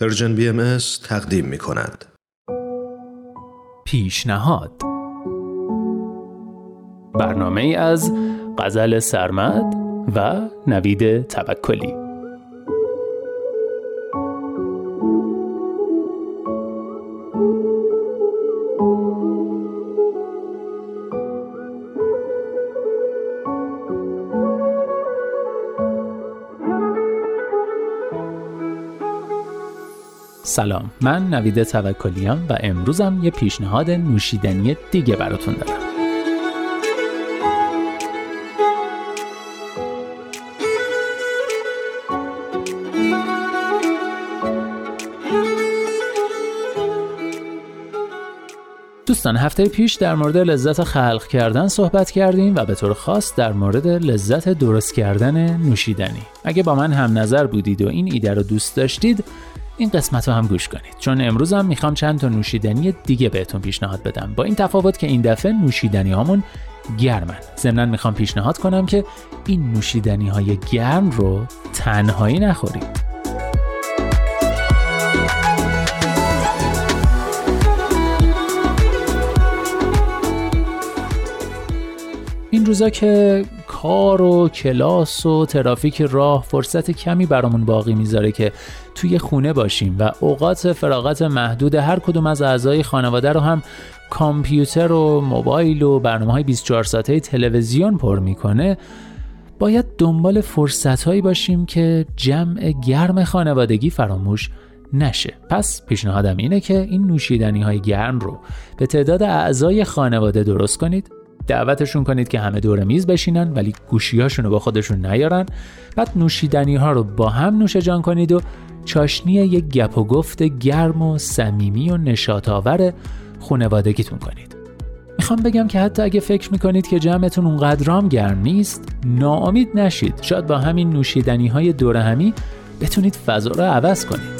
پرژن بی ام تقدیم می کند. پیشنهاد برنامه از غزل سرمد و نوید توکلی سلام. من نوید توکلیام و امروزم یه پیشنهاد نوشیدنی دیگه براتون دارم. دوستان هفته پیش در مورد لذت خلق کردن صحبت کردیم و به طور خاص در مورد لذت درست کردن نوشیدنی. اگه با من هم نظر بودید و این ایده رو دوست داشتید این قسمت رو هم گوش کنید. چون امروز هم می‌خوام چند تا نوشیدنی دیگه بهتون پیشنهاد بدم. با این تفاوت که این دفعه نوشیدنی هامون گرمن. ضمنا می‌خوام پیشنهاد کنم که این نوشیدنی های گرم رو تنهایی نخورید. این روزا که کار و کلاس و ترافیک راه فرصت کمی برامون باقی می‌ذاره که توی خونه باشیم و اوقات فراغت محدود هر کدوم از اعضای خانواده رو هم کامپیوتر و موبایل و برنامه های 24 ساعته تلویزیون پر می‌کنه. باید دنبال فرصت هایی باشیم که جمع گرم خانوادگی فراموش نشه. پس پیشنهادم اینه که این نوشیدنی های گرم رو به تعداد اعضای خانواده درست کنید. دعوتشون کنید که همه دور میز بشینن ولی گوشیاشون رو با خودشون نیارن. بعد نوشیدنی ها رو با هم نوش جان کنید و چاشنی یک گپ و گفت گرم و صمیمی و نشاط آور خانوادگیتون کنید. می‌خوام بگم که حتی اگه فکر می‌کنید که جمعتون اونقدرام گرم نیست ناامید نشید. شاید با همین نوشیدنی های دور همی بتونید فضا رو عوض کنید.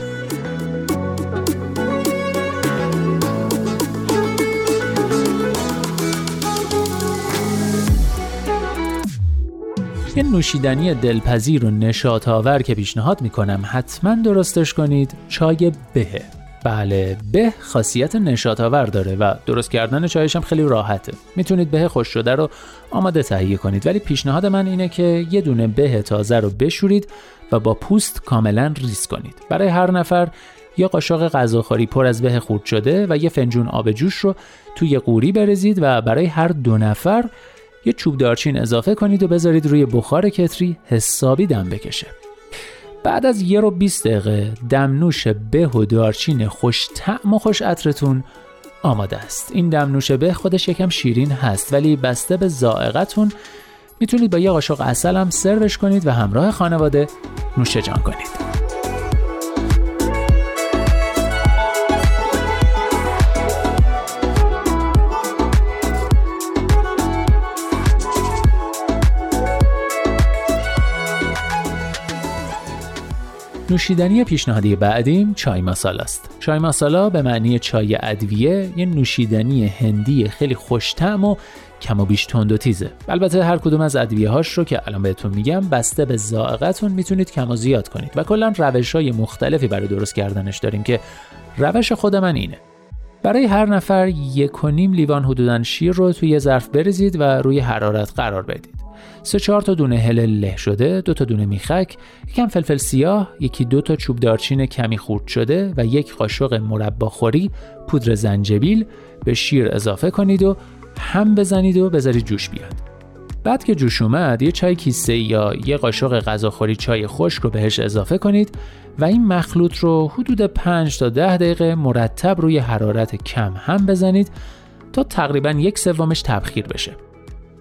یه نوشیدنی دلپذیر و نشاط آور که پیشنهاد می‌کنم حتما درستش کنید چای بهه. بله به خاصیت نشاط آور داره و درست کردن چایش هم خیلی راحته. می‌تونید به خوش شده رو آماده تهیه کنید. ولی پیشنهاد من اینه که یه دونه به تازه رو بشورید و با پوست کاملا ریز کنید. برای هر نفر یا قاشق غذاخوری پر از به خورد شده و یه فنجون آب جوش رو توی قوری برزید و برای هر دو نفر یه چوب دارچین اضافه کنید و بذارید روی بخار کتری حسابی دم بکشه. بعد از یه رو 20 دقیقه دمنوش به و دارچین خوش طعم و خوش عطرتون آماده است. این دمنوش به خودش یکم شیرین هست ولی بسته به زائقتون می‌تونید با یه قاشق اصل هم سروش کنید و همراه خانواده نوشه جان کنید. نوشیدنی پیشنهادی بعدیم چای مسالا است. چای مسالا به معنی چای ادویه یه نوشیدنی هندی خیلی خوشتم و کم و بیش تند و تیزه. البته هر کدوم از ادویه هاش رو که الان بهتون میگم بسته به ذائقتون می‌تونید کم و زیاد کنید و کلا روش های مختلفی برای درست کردنش داریم که روش خود من اینه. برای هر نفر یک و نیم لیوان حدوداً شیر رو توی ظرف بریزید و روی حرارت قرار بدید. سه چهار تا دونه هل له شده دو تا دونه میخک یکم فلفل سیاه یکی دو تا چوب دارچین کمی خورد شده و یک قاشق مربا خوری پودر زنجبیل. به شیر اضافه کنید و هم بزنید و بذارید جوش بیاد. بعد که جوش اومد یه چای کیسه یا یه قاشق غذاخوری چای خشک رو بهش اضافه کنید و این مخلوط رو حدود 5 تا 10 دقیقه مرتب روی حرارت کم هم بزنید تا تقریبا یک سومش تبخیر بشه.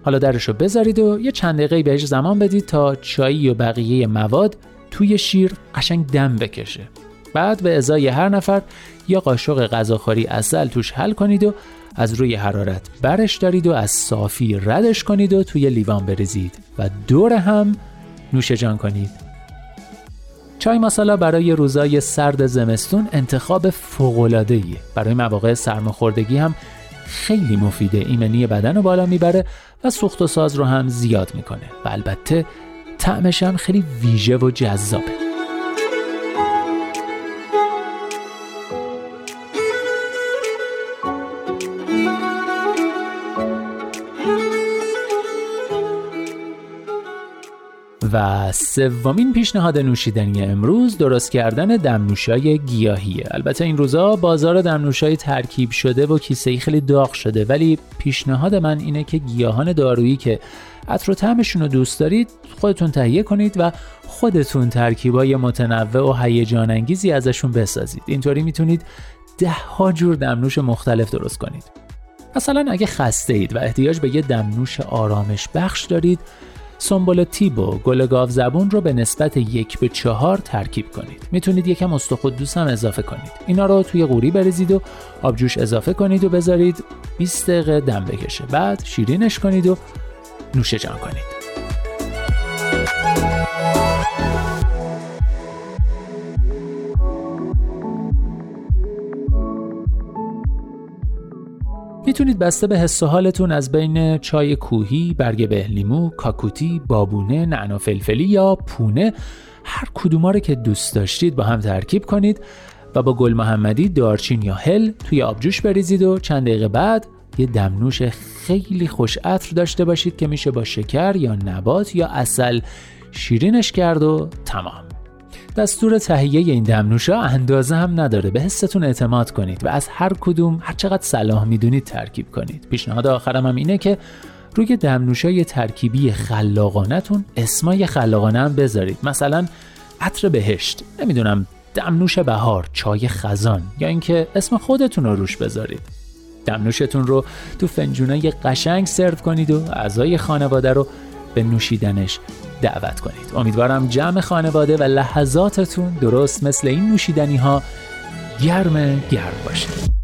حالا درش رو بذارید و یه چند دقیقه بهش زمان بدید تا چایی و بقیه مواد توی شیر قشنگ دم بکشه. بعد به ازای هر نفر یا قاشق غذاخوری اصل توش حل کنید و از روی حرارت برش دارید و از صافی ردش کنید و توی لیوان بریزید و دور هم نوش جان کنید. چای مسالا برای روزای سرد زمستون انتخاب فوق‌العاده‌ایه. برای مواقع سرماخوردگی هم خیلی مفیده ایمنی بدن رو بالا می‌بره و سوخت و ساز رو هم زیاد می‌کنه. و البته طعمش هم خیلی ویژه و جذابه. و سومین پیشنهاد نوشیدنی امروز درست کردن دمنوشای گیاهیه. البته این روزا بازار دمنوشای ترکیب شده و کیسه خیلی داغ شده ولی پیشنهاد من اینه که گیاهان دارویی که عطر و طعمشون رو دوست دارید خودتون تهیه کنید و خودتون ترکیبای متنوع و هیجان انگیزی ازشون بسازید. اینطوری می‌تونید ده ها جور دمنوش مختلف درست کنید. مثلا اگه خسته اید و احتیاج به یه دمنوش آرامش بخش دارید سنبل تیب گل گاو زبون رو به نسبت یک به چهار ترکیب کنید. می‌تونید یکم استخدوس هم اضافه کنید. اینا رو توی قوری بریزید و آبجوش اضافه کنید و بذارید 20 دقیقه دم بکشه. بعد شیرینش کنید و نوشه جان کنید. می‌تونید بسته به حس حالتون از بین چای کوهی، برگ بهلیمو، کاکوتی، بابونه، نعنا فلفلی یا پونه هر کدوما رو که دوست داشتید با هم ترکیب کنید و با گل محمدی، دارچین یا هل توی آبجوش بریزید و چند دقیقه بعد یه دمنوش خیلی خوش عطر داشته باشید که میشه با شکر یا نبات یا اصل شیرینش کرد و تمام. دستور تهیه این دمنوشا اندازه هم نداره. به حستون اعتماد کنید و از هر کدوم هر چقدر صلاح می‌دونید ترکیب کنید. پیشنهاد آخرم هم اینه که روی دمنوشای ترکیبی خلاقانتون اسمای خلاقانه هم بذارید. مثلا عطر بهشت. نمی‌دونم دمنوش بهار چای خزان یا اینکه اسم خودتون رو روش بذارید. دمنوشتون رو تو فنجونای قشنگ سرو کنید و اعضای خانواده رو به نوشیدنش دعوت کنید. امیدوارم جمع خانواده و لحظاتتون درست مثل این نوشیدنی ها گرم گرم باشه.